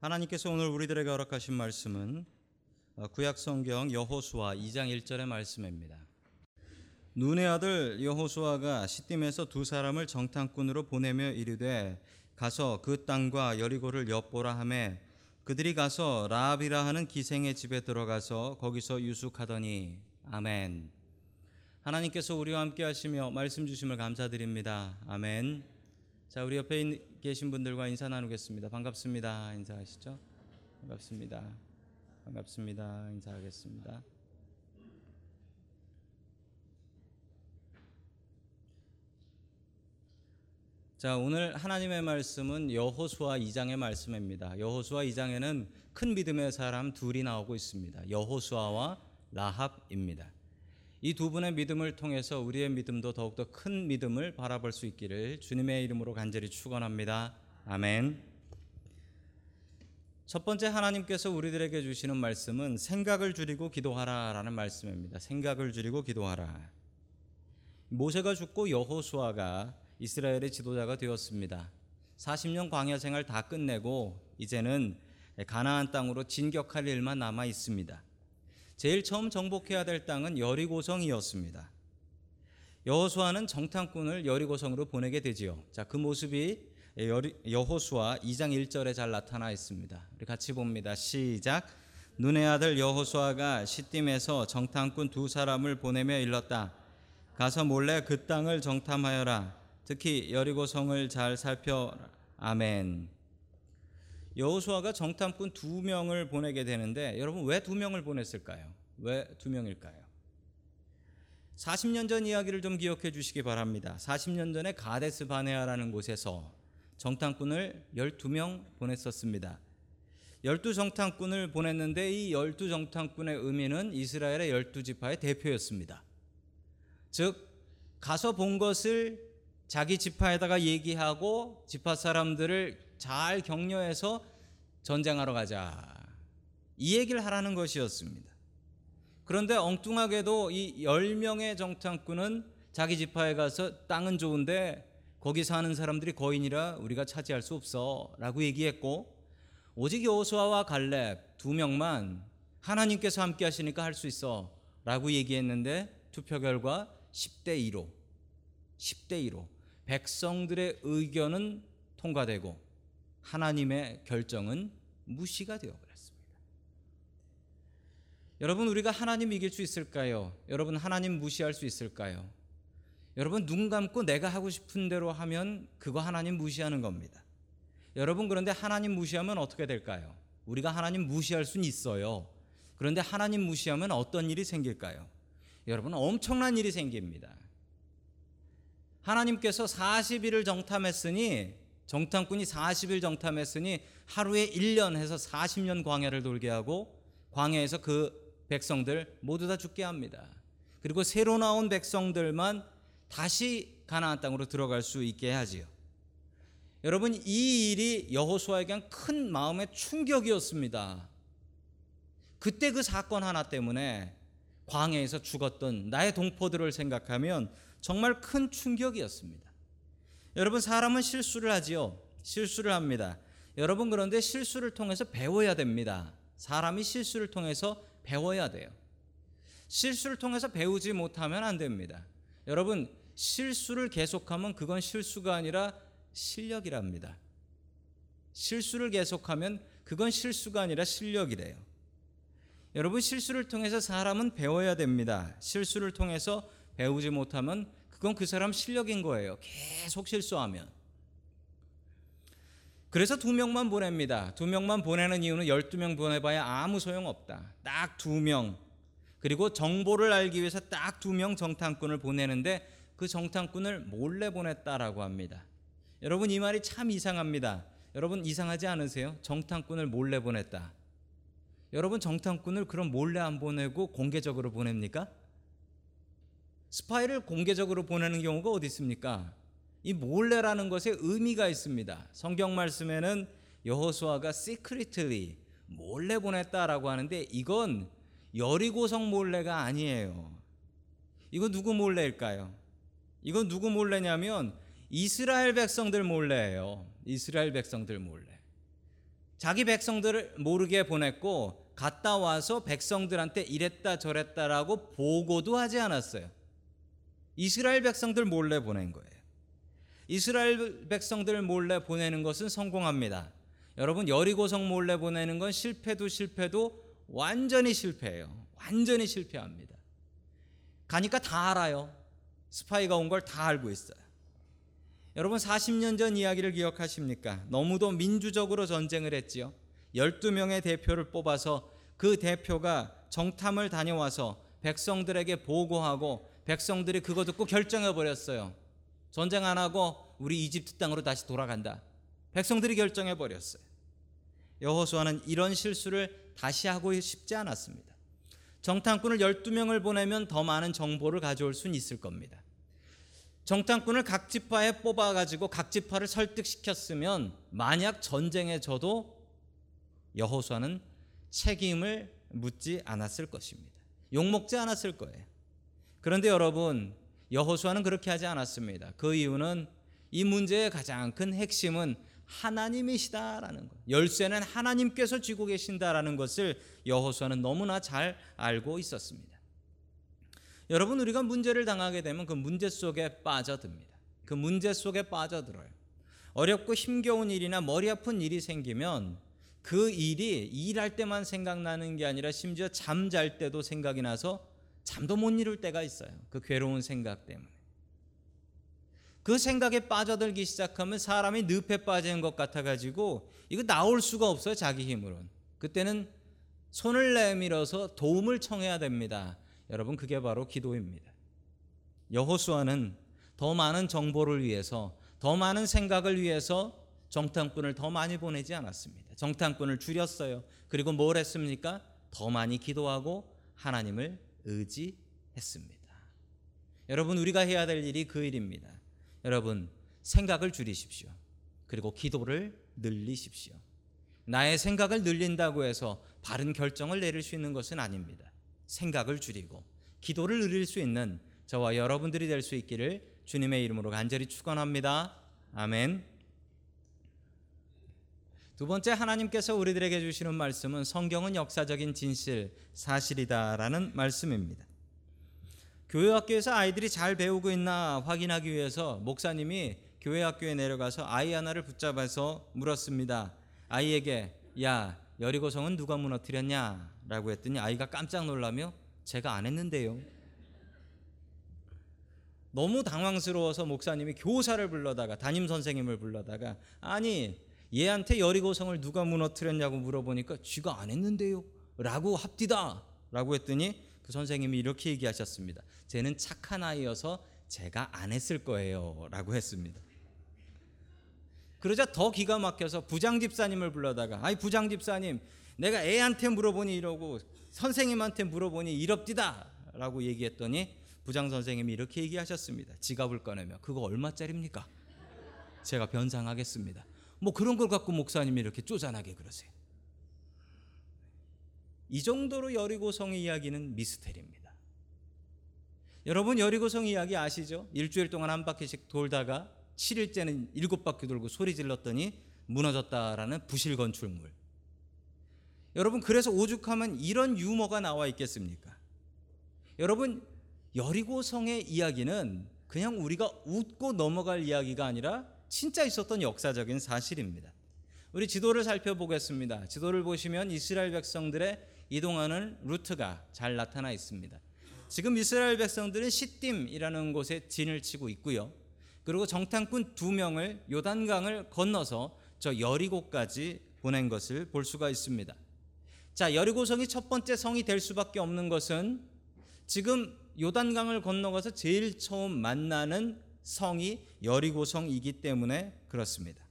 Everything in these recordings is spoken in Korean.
하나님께서 오늘 우리들에게 허락하신 말씀은 어, 구약 성경 여호수아 2장 1절의 말씀입니다. 눈의 아들 여호수아가 시딤에서 두 사람을 정탐꾼으로 보내며 이르되 가서 그 땅과 여리고를 엿보라 하매 그들이 가서 라합이라 하는 기생의 집에 들어가서 거기서 유숙하더니 아멘. 하나님께서 우리와 함께 하시며 말씀 주심을 감사드립니다. 아멘. 자, 우리 옆에 있- 계신 분들과 인사 나누겠습니다. 반갑습니다. 인사하시죠? 반갑습니다. 반갑습니다. 인사하겠습니다. 자, 오늘 하나님의 말씀은 여호수아 2장의 말씀입니다. 여호수아 2장에는 큰 믿음의 사람 둘이 나오고 있습니다. 여호수아와 라합입니다. 이 두 분의 믿음을 통해서 우리의 믿음도 더욱더 큰 믿음을 바라볼 수 있기를 주님의 이름으로 간절히 축원합니다. 아멘. 첫 번째 하나님께서 우리들에게 주시는 말씀은 생각을 줄이고 기도하라라는 말씀입니다. 생각을 줄이고 기도하라. 모세가 죽고 여호수아가 이스라엘의 지도자가 되었습니다. 40년 광야 생활 다 끝내고 이제는 가나안 땅으로 진격할 일만 남아 있습니다. 제일 처음 정복해야 될 땅은 여리고성이었습니다. 여호수아는 정탐꾼을 여리고성으로 보내게 되지요. 자, 그 모습이 여호수아 2장 1절에 잘 나타나 있습니다. 우리 같이 봅니다. 시작. 눈의 아들 여호수아가 시딤에서 정탐꾼 두 사람을 보내며 일렀다. 가서 몰래 그 땅을 정탐하여라. 특히 여리고성을 잘 살펴 아멘. 여호수아가 정탐꾼 두 명을 보내게 되는데 여러분 왜 두 명을 보냈을까요? 왜 두 명일까요? 40년 전 이야기를 좀 기억해 주시기 바랍니다. 40년 전에 가데스 바네아라는 곳에서 정탐꾼을 12명 보냈었습니다. 12 정탐꾼을 보냈는데 이 12 정탐꾼의 의미는 이스라엘의 12지파의 대표였습니다. 즉 가서 본 것을 자기 지파에다가 얘기하고 지파 사람들을 잘 격려해서 전쟁하러 가자. 이 얘기를 하라는 것이었습니다. 그런데 엉뚱하게도 이 10명의 정탐꾼은 자기 지파에 가서 땅은 좋은데 거기 사는 사람들이 거인이라 우리가 차지할 수 없어 라고 얘기했고 오직 여호수아와 갈렙 두 명만 하나님께서 함께 하시니까 할 수 있어 라고 얘기했는데 투표 결과 10대 2로 10대 2로 백성들의 의견은 통과되고 하나님의 결정은 무시가 되어버렸습니다. 여러분 우리가 하나님 이길 수 있을까요? 여러분 하나님 무시할 수 있을까요? 여러분 눈 감고 내가 하고 싶은 대로 하면 그거 하나님 무시하는 겁니다. 여러분 그런데 하나님 무시하면 어떻게 될까요? 우리가 하나님 무시할 수는 있어요. 그런데 하나님 무시하면 어떤 일이 생길까요? 여러분 엄청난 일이 생깁니다. 하나님께서 40일을 정탐했으니 정탐꾼이 40일 정탐했으니 하루에 1년 해서 40년 광야를 돌게 하고 광야에서 그 백성들 모두 다 죽게 합니다. 그리고 새로 나온 백성들만 다시 가나안 땅으로 들어갈 수 있게 하지요. 여러분 이 일이 여호수아에겐 큰 마음의 충격이었습니다. 그때 그 사건 하나 때문에 광야에서 죽었던 나의 동포들을 생각하면 정말 큰 충격이었습니다. 여러분 사람은 실수를 하지요. 실수를 합니다. 여러분 그런데 실수를 통해서 배워야 됩니다. 사람이 실수를 통해서 배워야 돼요. 실수를 통해서 배우지 못하면 안 됩니다. 여러분 실수를 계속하면 그건 실수가 아니라 실력이랍니다. 실수를 계속하면 그건 실수가 아니라 실력이래요. 여러분 실수를 통해서 사람은 배워야 됩니다. 실수를 통해서 배우지 못하면 그건 그 사람 실력인 거예요. 계속 실수하면. 그래서 두 명만 보냅니다. 두 명만 보내는 이유는 12명 보내봐야 아무 소용 없다. 딱 두 명. 그리고 정보를 알기 위해서 딱 두 명 정탐꾼을 보내는데 그 정탐꾼을 몰래 보냈다라고 합니다. 여러분 이 말이 참 이상합니다. 여러분 이상하지 않으세요? 정탐꾼을 몰래 보냈다. 여러분 정탐꾼을 그럼 몰래 안 보내고 공개적으로 보냅니까? 스파이를 공개적으로 보내는 경우가 어디 있습니까? 이 몰래라는 것에 의미가 있습니다. 성경 말씀에는 여호수아가 secretly 몰래 보냈다라고 하는데 이건 여리고성 몰래가 아니에요. 이거 누구 몰래일까요? 이건 누구 몰래냐면 이스라엘 백성들 몰래예요. 이스라엘 백성들 몰래. 자기 백성들을 모르게 보냈고 갔다 와서 백성들한테 이랬다 저랬다라고 보고도 하지 않았어요. 이스라엘 백성들 몰래 보낸 거예요. 이스라엘 백성들 몰래 보내는 것은 성공합니다. 여러분 여리고성 몰래 보내는 건 실패도 실패도 완전히 실패해요. 완전히 실패합니다. 가니까 다 알아요. 스파이가 온 걸 다 알고 있어요. 여러분 40년 전 이야기를 기억하십니까? 너무도 민주적으로 전쟁을 했지요. 12명의 대표를 뽑아서 그 대표가 정탐을 다녀와서 백성들에게 보고하고 백성들이 그거 듣고 결정해 버렸어요. 전쟁 안 하고 우리 이집트 땅으로 다시 돌아간다. 백성들이 결정해 버렸어요. 여호수아는 이런 실수를 다시 하고 싶지 않았습니다. 정탐꾼을 12명을 보내면 더 많은 정보를 가져올 수는 있을 겁니다. 정탐꾼을 각 지파에 뽑아 가지고 각 지파를 설득시켰으면 만약 전쟁에 져도 여호수아는 책임을 묻지 않았을 것입니다. 욕먹지 않았을 거예요. 그런데 여러분 여호수아는 그렇게 하지 않았습니다. 그 이유는 이 문제의 가장 큰 핵심은 하나님이시다라는 것. 열쇠는 하나님께서 쥐고 계신다라는 것을 여호수아는 너무나 잘 알고 있었습니다. 여러분 우리가 문제를 당하게 되면 그 문제 속에 빠져듭니다. 그 문제 속에 빠져들어요. 어렵고 힘겨운 일이나 머리 아픈 일이 생기면 그 일이 일할 때만 생각나는 게 아니라 심지어 잠 잘 때도 생각이 나서 잠도 못 이룰 때가 있어요. 그 괴로운 생각 때문에. 그 생각에 빠져들기 시작하면 사람이 늪에 빠지는 것 같아가지고 이거 나올 수가 없어요 자기 힘으로는. 그때는 손을 내밀어서 도움을 청해야 됩니다. 여러분 그게 바로 기도입니다. 여호수아는 더 많은 정보를 위해서 더 많은 생각을 위해서 정탐꾼을 더 많이 보내지 않았습니다. 정탐꾼을 줄였어요. 그리고 뭘 했습니까? 더 많이 기도하고 하나님을 의지했습니다. 여러분 우리가 해야 될 일이 그 일입니다. 여러분 생각을 줄이십시오. 그리고 기도를 늘리십시오. 나의 생각을 늘린다고 해서 바른 결정을 내릴 수 있는 것은 아닙니다. 생각을 줄이고 기도를 늘릴 수 있는 저와 여러분들이 될 수 있기를 주님의 이름으로 간절히 축원합니다. 아멘. 두 번째 하나님께서 우리들에게 주시는 말씀은 성경은 역사적인 진실 사실이다라는 말씀입니다. 교회 학교에서 아이들이 잘 배우고 있나 확인하기 위해서 목사님이 교회 학교에 내려가서 아이 하나를 붙잡아서 물었습니다. 아이에게 야 여리고성은 누가 무너뜨렸냐라고 했더니 아이가 깜짝 놀라며 제가 안 했는데요. 너무 당황스러워서 목사님이 교사를 불러다가 담임 선생님을 불러다가 아니 얘한테 여리고성을 누가 무너뜨렸냐고 물어보니까 쥐가 안 했는데요. 라고 합디다. 라고 했더니 그 선생님이 이렇게 얘기하셨습니다. 쟤는 착한 아이여서 제가 안 했을 거예요. 라고 했습니다. 그러자 더 기가 막혀서 부장 집사님을 불러다가 아이 부장 집사님 내가 애한테 물어보니 이러고 선생님한테 물어보니 이럽디다. 라고 얘기했더니 부장 선생님이 이렇게 얘기하셨습니다. 지갑을 꺼내며 그거 얼마짜리입니까? 제가 변상하겠습니다. 뭐 그런 걸 갖고 목사님이 이렇게 쪼잔하게 그러세요. 이 정도로 여리고성 이야기는 미스테리입니다. 여러분 여리고성 이야기 아시죠? 일주일 동안 한 바퀴씩 돌다가 7일째는 일곱 바퀴 돌고 소리 질렀더니 무너졌다라는 부실 건축물. 여러분 그래서 오죽하면 이런 유머가 나와 있겠습니까? 여러분 여리고성의 이야기는 그냥 우리가 웃고 넘어갈 이야기가 아니라 진짜 있었던 역사적인 사실입니다. 우리 지도를 살펴보겠습니다. 지도를 보시면 이스라엘 백성들의 이동하는 루트가 잘 나타나 있습니다. 지금 이스라엘 백성들은 시딤이라는 곳에 진을 치고 있고요. 그리고 정탐꾼 두 명을 요단강을 건너서 저 여리고까지 보낸 것을 볼 수가 있습니다. 자, 여리고성이 첫 번째 성이 될 수밖에 없는 것은 지금 요단강을 건너가서 제일 처음 만나는 성이 여리고성이기 때문에 그렇습니다.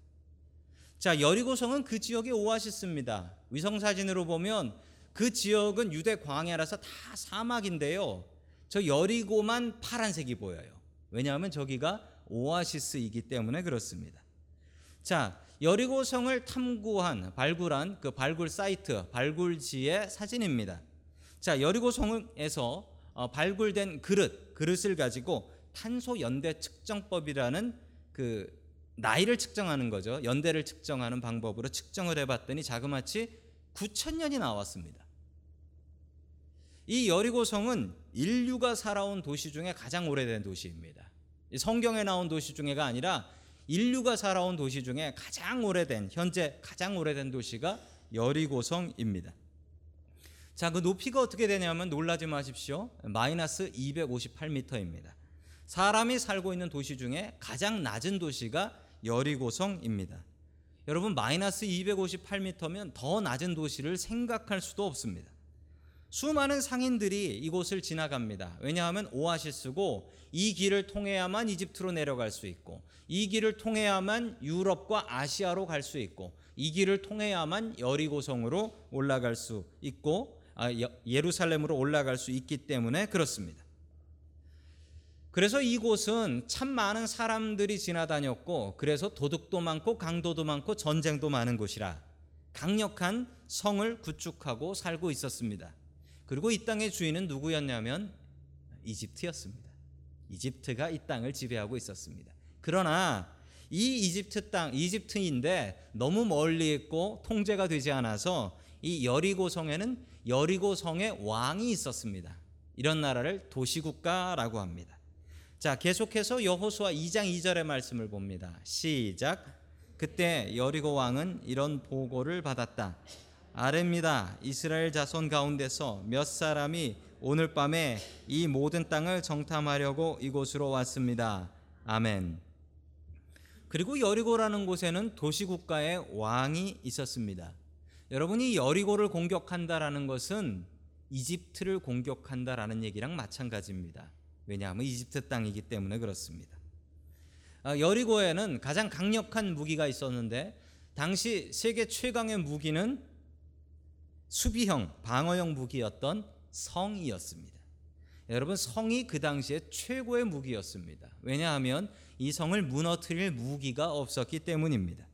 자, 여리고성은 그 지역의 오아시스입니다. 위성 사진으로 보면 그 지역은 유대 광야라서 다 사막인데요. 저 여리고만 파란색이 보여요. 왜냐하면 저기가 오아시스이기 때문에 그렇습니다. 자, 여리고성을 탐구한 발굴한 그 발굴 사이트 발굴지의 사진입니다. 자, 여리고성에서 어, 발굴된 그릇 그릇을 가지고 탄소 연대 측정법이라는 그 나이를 측정하는 거죠. 연대를 측정하는 방법으로 측정을 해봤더니 자그마치 9천 년이 나왔습니다. 이 여리고성은 인류가 살아온 도시 중에 가장 오래된 도시입니다. 성경에 나온 도시 중에가 아니라 인류가 살아온 도시 중에 가장 오래된 현재 가장 오래된 도시가 여리고성입니다. 자, 그 높이가 어떻게 되냐면 놀라지 마십시오. 마이너스 258m입니다. 사람이 살고 있는 도시 중에 가장 낮은 도시가 여리고성입니다. 여러분 마이너스 258m면 더 낮은 도시를 생각할 수도 없습니다. 수많은 상인들이 이곳을 지나갑니다. 왜냐하면 오아시스고 이 길을 통해야만 이집트로 내려갈 수 있고 이 길을 통해야만 유럽과 아시아로 갈 수 있고 이 길을 통해야만 여리고성으로 올라갈 수 있고 아, 예루살렘으로 올라갈 수 있기 때문에 그렇습니다. 그래서 이곳은 참 많은 사람들이 지나다녔고 그래서 도둑도 많고 강도도 많고 전쟁도 많은 곳이라 강력한 성을 구축하고 살고 있었습니다. 그리고 이 땅의 주인은 누구였냐면 이집트였습니다. 이집트가 이 땅을 지배하고 있었습니다. 그러나 이 이집트 땅, 이집트인데 너무 멀리 있고 통제가 되지 않아서 이 여리고 성에는 여리고 성의 왕이 있었습니다. 이런 나라를 도시국가라고 합니다. 자, 계속해서 여호수아 2장 2절의 말씀을 봅니다. 시작. 그때 여리고 왕은 이런 보고를 받았다. 아랍니다. 이스라엘 자손 가운데서 몇 사람이 오늘 밤에 이 모든 땅을 정탐하려고 이곳으로 왔습니다. 아멘. 그리고 여리고라는 곳에는 도시 국가의 왕이 있었습니다. 여러분이 여리고를 공격한다라는 것은 이집트를 공격한다라는 얘기랑 마찬가지입니다. 왜냐하면 이집트 땅이기 때문에 그렇습니다. 아, 여리고에는 가장 강력한 무기가 있었는데 당시 세계 최강의 무기는 수비형 방어형 무기였던 성이었습니다. 여러분 성이 그 당시에 최고의 무기였습니다. 왜냐하면 이 성을 무너뜨릴 무기가 없었기 때문입니다.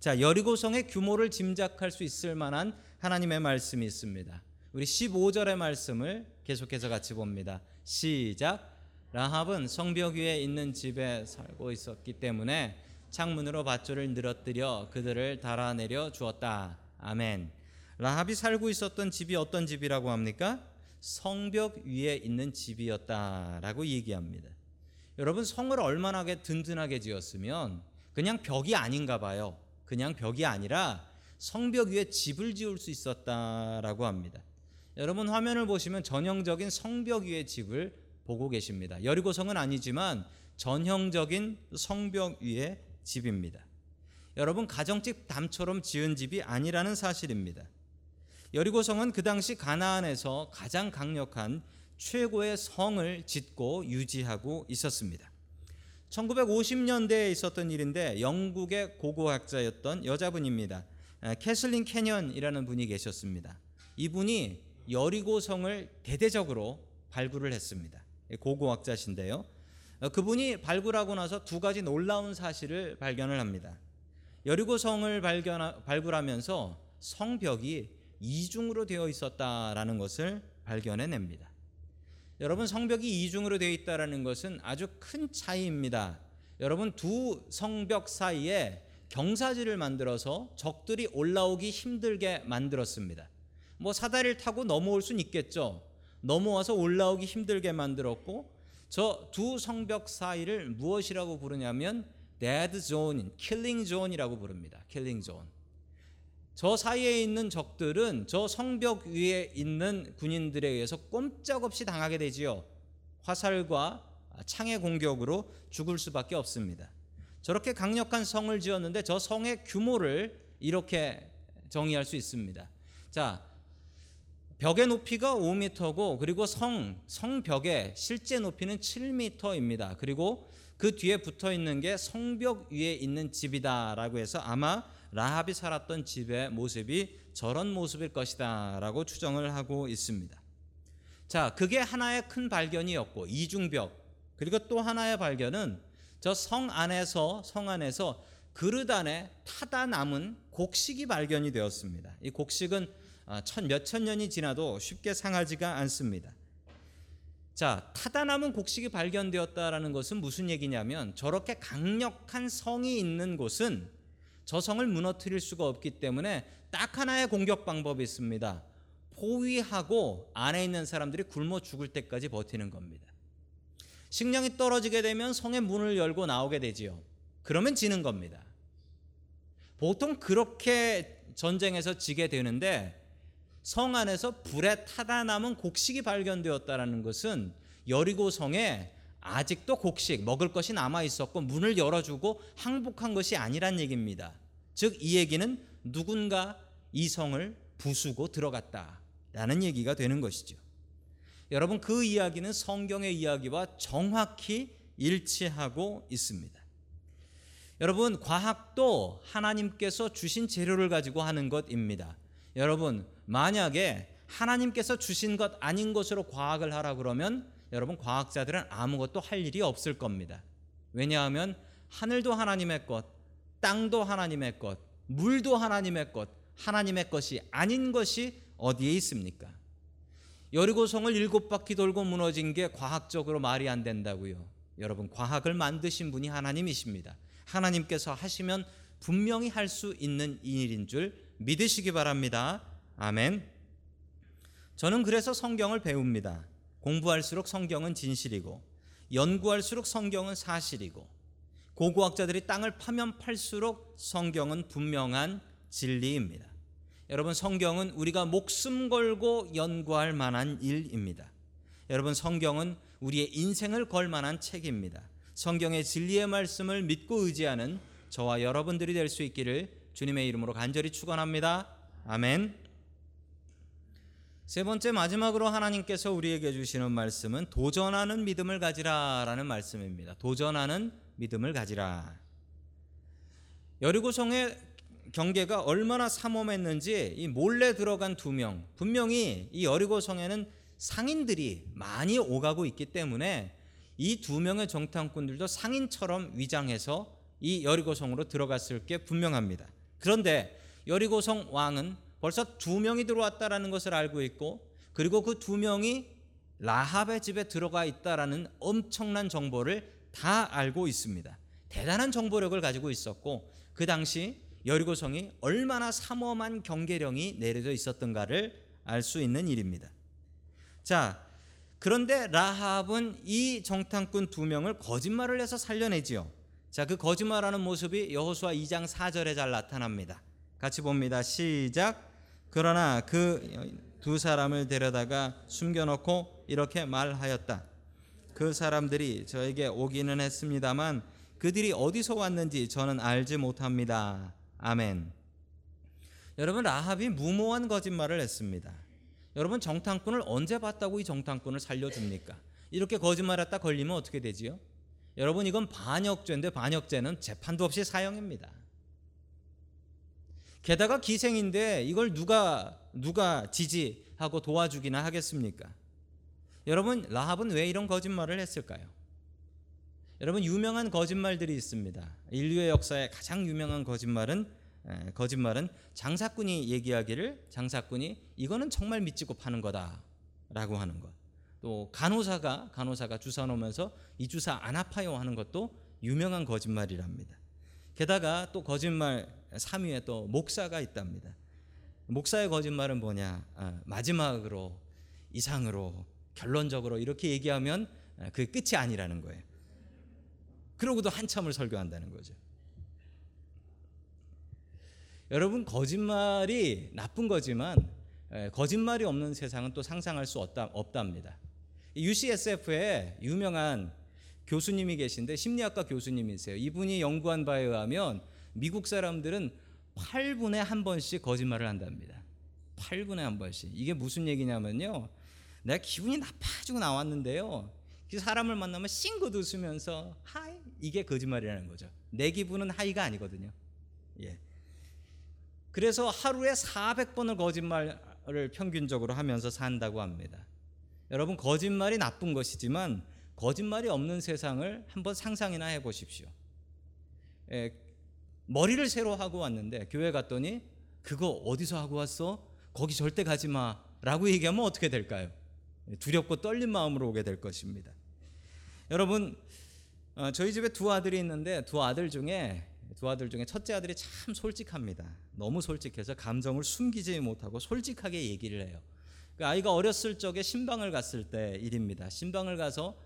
자, 여리고 성의 규모를 짐작할 수 있을 만한 하나님의 말씀이 있습니다. 우리 15절의 말씀을 계속해서 같이 봅니다. 시작. 라합은 성벽 위에 있는 집에 살고 있었기 때문에 창문으로 밧줄을 늘어뜨려 그들을 달아내려 주었다. 아멘. 라합이 살고 있었던 집이 어떤 집이라고 합니까? 성벽 위에 있는 집이었다라고 얘기합니다. 여러분 성을 얼마나 든든하게 지었으면 그냥 벽이 아닌가 봐요. 그냥 벽이 아니라 성벽 위에 집을 지을 수 있었다라고 합니다. 여러분 화면을 보시면 전형적인 성벽 위의 집을 보고 계십니다. 여리고성은 아니지만 전형적인 성벽 위의 집입니다. 여러분 가정집 담처럼 지은 집이 아니라는 사실입니다. 여리고성은 그 당시 가나안에서 가장 강력한 최고의 성을 짓고 유지하고 있었습니다. 1950년대에 있었던 일인데 영국의 고고학자였던 여자분입니다. 캐슬린 캐년이라는 분이 계셨습니다. 이분이 여리고 성을 대대적으로 발굴을 했습니다. 고고학자신데요. 그분이 발굴하고 나서 두 가지 놀라운 사실을 발견을 합니다. 여리고 성을 발견, 발굴하면서 성벽이 이중으로 되어 있었다라는 것을 발견해냅니다. 여러분 성벽이 이중으로 되어 있다라는 것은 아주 큰 차이입니다. 여러분 두 성벽 사이에 경사지를 만들어서 적들이 올라오기 힘들게 만들었습니다. 뭐 사다리를 타고 넘어올 수는 있겠죠. 넘어와서 올라오기 힘들게 만들었고 저 두 성벽 사이를 무엇이라고 부르냐면 dead zone, killing zone이라고 부릅니다. Killing zone. 저 사이에 있는 적들은 저 성벽 위에 있는 군인들에 의해서 꼼짝없이 당하게 되지요. 화살과 창의 공격으로 죽을 수밖에 없습니다. 저렇게 강력한 성을 지었는데 저 성의 규모를 이렇게 정의할 수 있습니다. 자, 벽의 높이가 5m고 그리고 성 성벽의 실제 높이는 7m입니다. 그리고 그 뒤에 붙어 있는 게 성벽 위에 있는 집이다라고 해서 아마 라합이 살았던 집의 모습이 저런 모습일 것이다라고 추정을 하고 있습니다. 자, 그게 하나의 큰 발견이었고 이중벽 그리고 또 하나의 발견은 저 성 안에서 성 안에서 그릇 안에 타다 남은 곡식이 발견이 되었습니다. 이 곡식은 아, 천 몇천 년이 지나도 쉽게 상하지가 않습니다. 자, 타다 남은 곡식이 발견되었다라는 것은 무슨 얘기냐면 저렇게 강력한 성이 있는 곳은 저 성을 무너뜨릴 수가 없기 때문에 딱 하나의 공격 방법이 있습니다. 포위하고 안에 있는 사람들이 굶어 죽을 때까지 버티는 겁니다. 식량이 떨어지게 되면 성의 문을 열고 나오게 되지요. 그러면 지는 겁니다. 보통 그렇게 전쟁에서 지게 되는데 성 안에서 불에 타다 남은 곡식이 발견되었다라는 것은 여리고 성에 아직도 곡식 먹을 것이 남아 있었고 문을 열어주고 항복한 것이 아니란 얘기입니다. 즉 이 얘기는 누군가 이 성을 부수고 들어갔다라는 얘기가 되는 것이죠. 여러분 그 이야기는 성경의 이야기와 정확히 일치하고 있습니다. 여러분 과학도 하나님께서 주신 재료를 가지고 하는 것입니다. 여러분 만약에 하나님께서 주신 것 아닌 것으로 과학을 하라 그러면 여러분 과학자들은 아무것도 할 일이 없을 겁니다. 왜냐하면 하늘도 하나님의 것, 땅도 하나님의 것, 물도 하나님의 것, 하나님의 것이 아닌 것이 어디에 있습니까? 여리고성을 일곱 바퀴 돌고 무너진 게 과학적으로 말이 안 된다고요. 여러분 과학을 만드신 분이 하나님이십니다. 하나님께서 하시면 분명히 할 수 있는 일인 줄 믿으시기 바랍니다. 아멘. 저는 그래서 성경을 배웁니다. 공부할수록 성경은 진실이고 연구할수록 성경은 사실이고 고고학자들이 땅을 파면 팔수록 성경은 분명한 진리입니다. 여러분 성경은 우리가 목숨 걸고 연구할 만한 일입니다. 여러분 성경은 우리의 인생을 걸 만한 책입니다. 성경의 진리의 말씀을 믿고 의지하는 저와 여러분들이 될 수 있기를 주님의 이름으로 간절히 축원합니다. 아멘. 세 번째 마지막으로 하나님께서 우리에게 주시는 말씀은 도전하는 믿음을 가지라라는 말씀입니다. 도전하는 믿음을 가지라. 여리고성의 경계가 얼마나 삼엄했는지 이 몰래 들어간 두 명, 분명히 이 여리고성에는 상인들이 많이 오가고 있기 때문에 이 두 명의 정탐꾼들도 상인처럼 위장해서 이 여리고성으로 들어갔을 게 분명합니다. 그런데 여리고성 왕은 벌써 두 명이 들어왔다라는 것을 알고 있고 그리고 그 두 명이 라합의 집에 들어가 있다라는 엄청난 정보를 다 알고 있습니다. 대단한 정보력을 가지고 있었고 그 당시 여리고성이 얼마나 삼엄한 경계령이 내려져 있었던가를 알 수 있는 일입니다. 자, 그런데 라합은 이 정탐꾼 두 명을 거짓말을 해서 살려내지요. 자, 그 거짓말하는 모습이 여호수아 2장 4절에 잘 나타납니다. 같이 봅니다. 시작. 그러나 그 두 사람을 데려다가 숨겨놓고 이렇게 말하였다. 그 사람들이 저에게 오기는 했습니다만 그들이 어디서 왔는지 저는 알지 못합니다. 아멘. 여러분 라합이 무모한 거짓말을 했습니다. 여러분 정탐꾼을 언제 봤다고 이 정탐꾼을 살려줍니까? 이렇게 거짓말했다 걸리면 어떻게 되지요? 여러분 이건 반역죄인데 반역죄는 재판도 없이 사형입니다. 게다가 기생인데 이걸 누가 누가 지지하고 도와주기나 하겠습니까? 여러분 라합은 왜 이런 거짓말을 했을까요? 여러분 유명한 거짓말들이 있습니다. 인류의 역사에 가장 유명한 거짓말은 거짓말은 장사꾼이 얘기하기를 장사꾼이 이거는 정말 믿지고 파는 거다라고 하는 것. 또 간호사가 간호사가 주사 놓으면서 이 주사 안 아파요 하는 것도 유명한 거짓말이랍니다. 게다가 또 거짓말 3위에 또 목사가 있답니다. 목사의 거짓말은 뭐냐? 아, 마지막으로 이상으로 결론적으로 이렇게 얘기하면 그게 끝이 아니라는 거예요. 그러고도 한참을 설교한다는 거죠. 여러분 거짓말이 나쁜 거지만 거짓말이 없는 세상은 또 상상할 수 없다, 없답니다. UCSF에 유명한 교수님이 계신데 심리학과 교수님이세요. 이분이 연구한 바에 의하면 미국 사람들은 8분에 한 번씩 거짓말을 한답니다. 8분에 한 번씩. 이게 무슨 얘기냐면요. 내가 기분이 나빠지고 나왔는데요. 그 사람을 만나면 싱긋 웃으면서 하이 이게 거짓말이라는 거죠. 내 기분은 하이가 아니거든요. 예. 그래서 하루에 400번을 거짓말을 평균적으로 하면서 산다고 합니다. 여러분 거짓말이 나쁜 것이지만 거짓말이 없는 세상을 한번 상상이나 해 보십시오. 예, 머리를 새로 하고 왔는데 교회 갔더니 그거 어디서 하고 왔어? 거기 절대 가지 마라고 얘기하면 어떻게 될까요? 두렵고 떨린 마음으로 오게 될 것입니다. 여러분 어, 저희 집에 두 아들이 있는데 두 아들 중에 두 아들 중에 첫째 아들이 참 솔직합니다. 너무 솔직해서 감정을 숨기지 못하고 솔직하게 얘기를 해요. 그 아이가 어렸을 적에 신방을 갔을 때 일입니다. 신방을 가서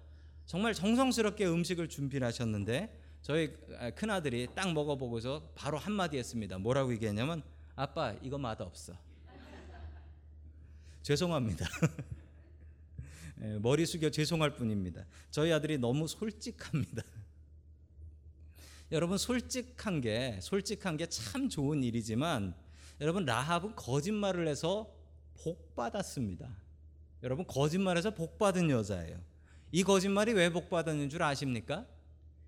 정말 정성스럽게 음식을 준비를 하셨는데 저희 큰 아들이 딱 먹어보고서 바로 한마디 했습니다. 뭐라고 얘기했냐면 아빠 이거 맛 없어. 죄송합니다. 예, 머리 숙여 죄송할 뿐입니다. 저희 아들이 너무 솔직합니다. 여러분 솔직한 게 솔직한 게 참 좋은 일이지만 여러분 라합은 거짓말을 해서 복 받았습니다. 여러분 거짓말해서 복 받은 여자예요. 이 거짓말이 왜 복 받았는 줄 아십니까?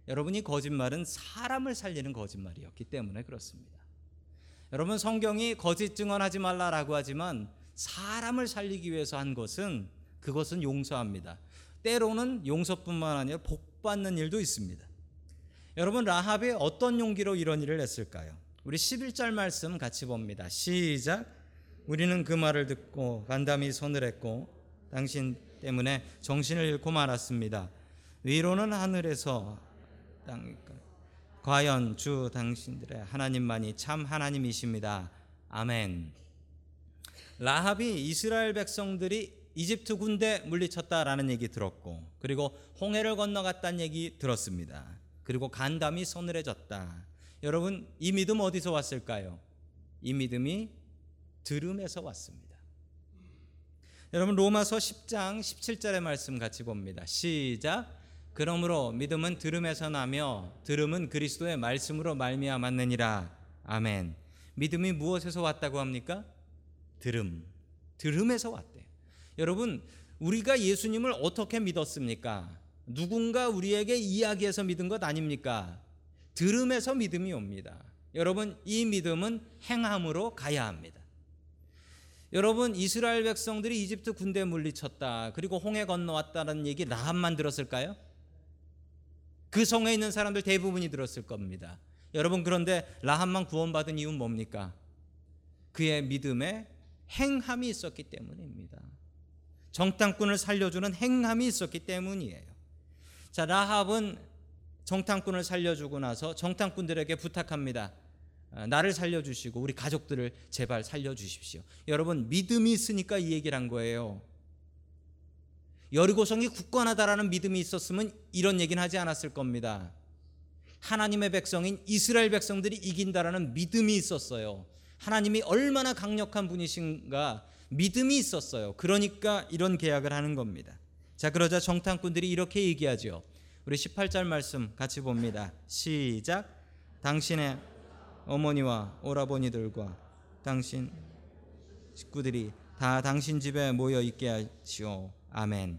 여러분 이 거짓말은 사람을 살리는 거짓말이었기 때문에 그렇습니다. 여러분 성경이 거짓 증언하지 말라라고 하지만 사람을 살리기 위해서 한 것은 그것은 용서합니다. 때로는 용서뿐만 아니라 복 받는 일도 있습니다. 여러분 라합이 어떤 용기로 이런 일을 했을까요? 우리 11절 말씀 같이 봅니다. 시작. 우리는 그 말을 듣고 간담이 손을 했고 당신 때문에 정신을 잃고 말았습니다. 위로는 하늘에서 땅 과연 주 당신들의 하나님만이 참 하나님이십니다. 아멘. 라합이 이스라엘 백성들이 이집트 군대 물리쳤다라는 얘기 들었고 그리고 홍해를 건너갔다는 얘기 들었습니다. 그리고 간담이 서늘해졌다. 여러분 이 믿음 어디서 왔을까요? 이 믿음이 들음에서 왔습니다. 여러분 로마서 10장 17절의 말씀 같이 봅니다. 시작. 그러므로 믿음은 들음에서 나며 들음은 그리스도의 말씀으로 말미암았느니라. 아멘. 믿음이 무엇에서 왔다고 합니까? 들음. 들음에서 왔대요. 여러분 우리가 예수님을 어떻게 믿었습니까? 누군가 우리에게 이야기해서 믿은 것 아닙니까? 들음에서 믿음이 옵니다. 여러분 이 믿음은 행함으로 가야 합니다. 여러분 이스라엘 백성들이 이집트 군대에 물리쳤다. 그리고 홍해 건너왔다는 얘기 라합만 들었을까요? 그 성에 있는 사람들 대부분이 들었을 겁니다. 여러분 그런데 라합만 구원받은 이유는 뭡니까? 그의 믿음에 행함이 있었기 때문입니다. 정탐꾼을 살려주는 행함이 있었기 때문이에요. 자 라합은 정탐꾼을 살려주고 나서 정탐꾼들에게 부탁합니다. 나를 살려주시고 우리 가족들을 제발 살려주십시오. 여러분 믿음이 있으니까 이 얘기를 한 거예요. 여리고성이 굳건하다라는 믿음이 있었으면 이런 얘기는 하지 않았을 겁니다. 하나님의 백성인 이스라엘 백성들이 이긴다라는 믿음이 있었어요. 하나님이 얼마나 강력한 분이신가 믿음이 있었어요. 그러니까 이런 계약을 하는 겁니다. 자, 그러자 정탐꾼들이 이렇게 얘기하죠. 우리 18절 말씀 같이 봅니다. 시작. 당신의 어머니와 오라버니들과 당신 식구들이 다 당신 집에 모여 있게 하시오. 아멘.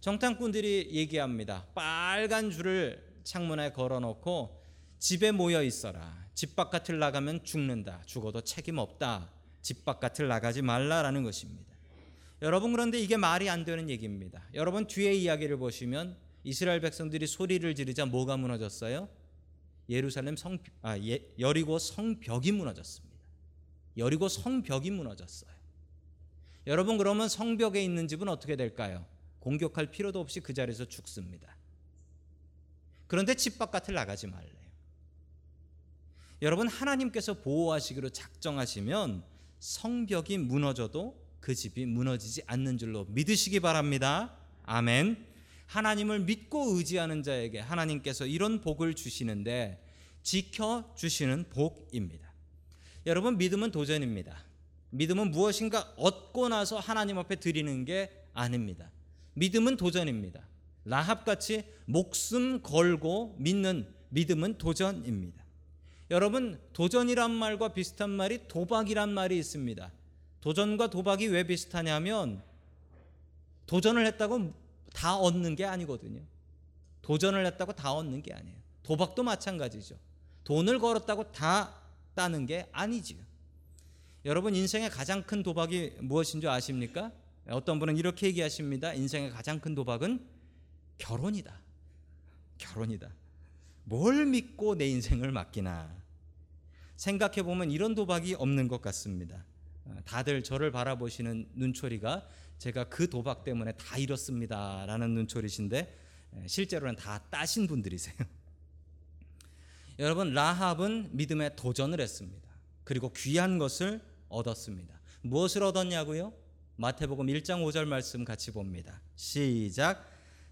정탐꾼들이 얘기합니다. 빨간 줄을 창문에 걸어놓고 집에 모여 있어라. 집 바깥을 나가면 죽는다. 죽어도 책임 없다. 집 바깥을 나가지 말라라는 것입니다. 여러분 그런데 이게 말이 안 되는 얘기입니다. 여러분 뒤에 이야기를 보시면 이스라엘 백성들이 소리를 지르자 뭐가 무너졌어요? 예루살렘 성 아, 예, 여리고 성벽이 무너졌습니다. 여리고 성벽이 무너졌어요. 여러분 그러면 성벽에 있는 집은 어떻게 될까요? 공격할 필요도 없이 그 자리에서 죽습니다. 그런데 집 바깥을 나가지 말래요. 여러분 하나님께서 보호하시기로 작정하시면 성벽이 무너져도 그 집이 무너지지 않는 줄로 믿으시기 바랍니다. 아멘. 하나님을 믿고 의지하는 자에게 하나님께서 이런 복을 주시는데 지켜 주시는 복입니다. 여러분 믿음은 도전입니다. 믿음은 무엇인가 얻고 나서 하나님 앞에 드리는 게 아닙니다. 믿음은 도전입니다. 라합 같이 목숨 걸고 믿는 믿음은 도전입니다. 여러분 도전이란 말과 비슷한 말이 도박이란 말이 있습니다. 도전과 도박이 왜 비슷하냐면 도전을 했다고 다 얻는 게 아니거든요. 도전을 했다고 다 얻는 게 아니에요. 도박도 마찬가지죠. 돈을 걸었다고 다 따는 게 아니지요. 여러분 인생의 가장 큰 도박이 무엇인 줄 아십니까? 어떤 분은 이렇게 얘기하십니다. 인생의 가장 큰 도박은 결혼이다. 결혼이다. 뭘 믿고 내 인생을 맡기나? 생각해 보면 이런 도박이 없는 것 같습니다. 어, 다들 저를 바라보시는 눈초리가 제가 그 도박 때문에 다 잃었습니다라는 눈초리신데 에, 실제로는 다 따신 분들이세요. 여러분 라합은 믿음에 도전을 했습니다. 그리고 귀한 것을 얻었습니다. 무엇을 얻었냐고요? 마태복음 1장 5절 말씀 같이 봅니다. 시작.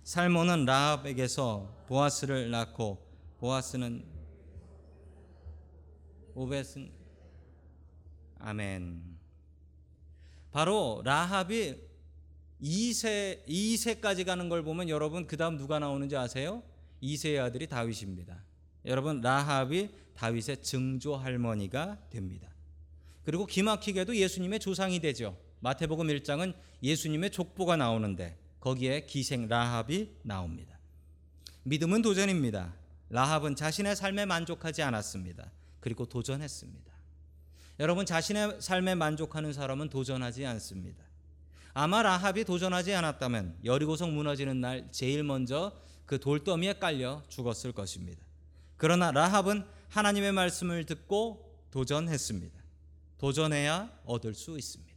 살몬은 라합에게서 보아스를 낳고 보아스는 오벳은 아멘. 바로 라합이 2세 2세까지 가는 걸 보면 여러분 그다음 누가 나오는지 아세요? 2세의 아들이 다윗입니다. 여러분 라합이 다윗의 증조 할머니가 됩니다. 그리고 기막히게도 예수님의 조상이 되죠. 마태복음 1장은 예수님의 족보가 나오는데 거기에 기생 라합이 나옵니다. 믿음은 도전입니다. 라합은 자신의 삶에 만족하지 않았습니다. 그리고 도전했습니다. 여러분 자신의 삶에 만족하는 사람은 도전하지 않습니다. 아마 라합이 도전하지 않았다면 여리고성 무너지는 날 제일 먼저 그 돌더미에 깔려 죽었을 것입니다. 그러나 라합은 하나님의 말씀을 듣고 도전했습니다. 도전해야 얻을 수 있습니다.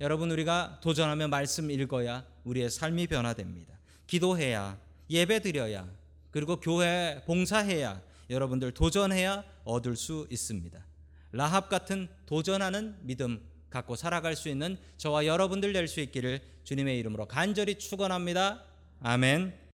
여러분 우리가 도전하며 말씀 읽어야 우리의 삶이 변화됩니다. 기도해야 예배 드려야 그리고 교회 봉사해야 여러분들 도전해야 얻을 수 있습니다. 라합 같은 도전하는 믿음 갖고 살아갈 수 있는 저와 여러분들 될 수 있기를 주님의 이름으로 간절히 축원합니다. 아멘.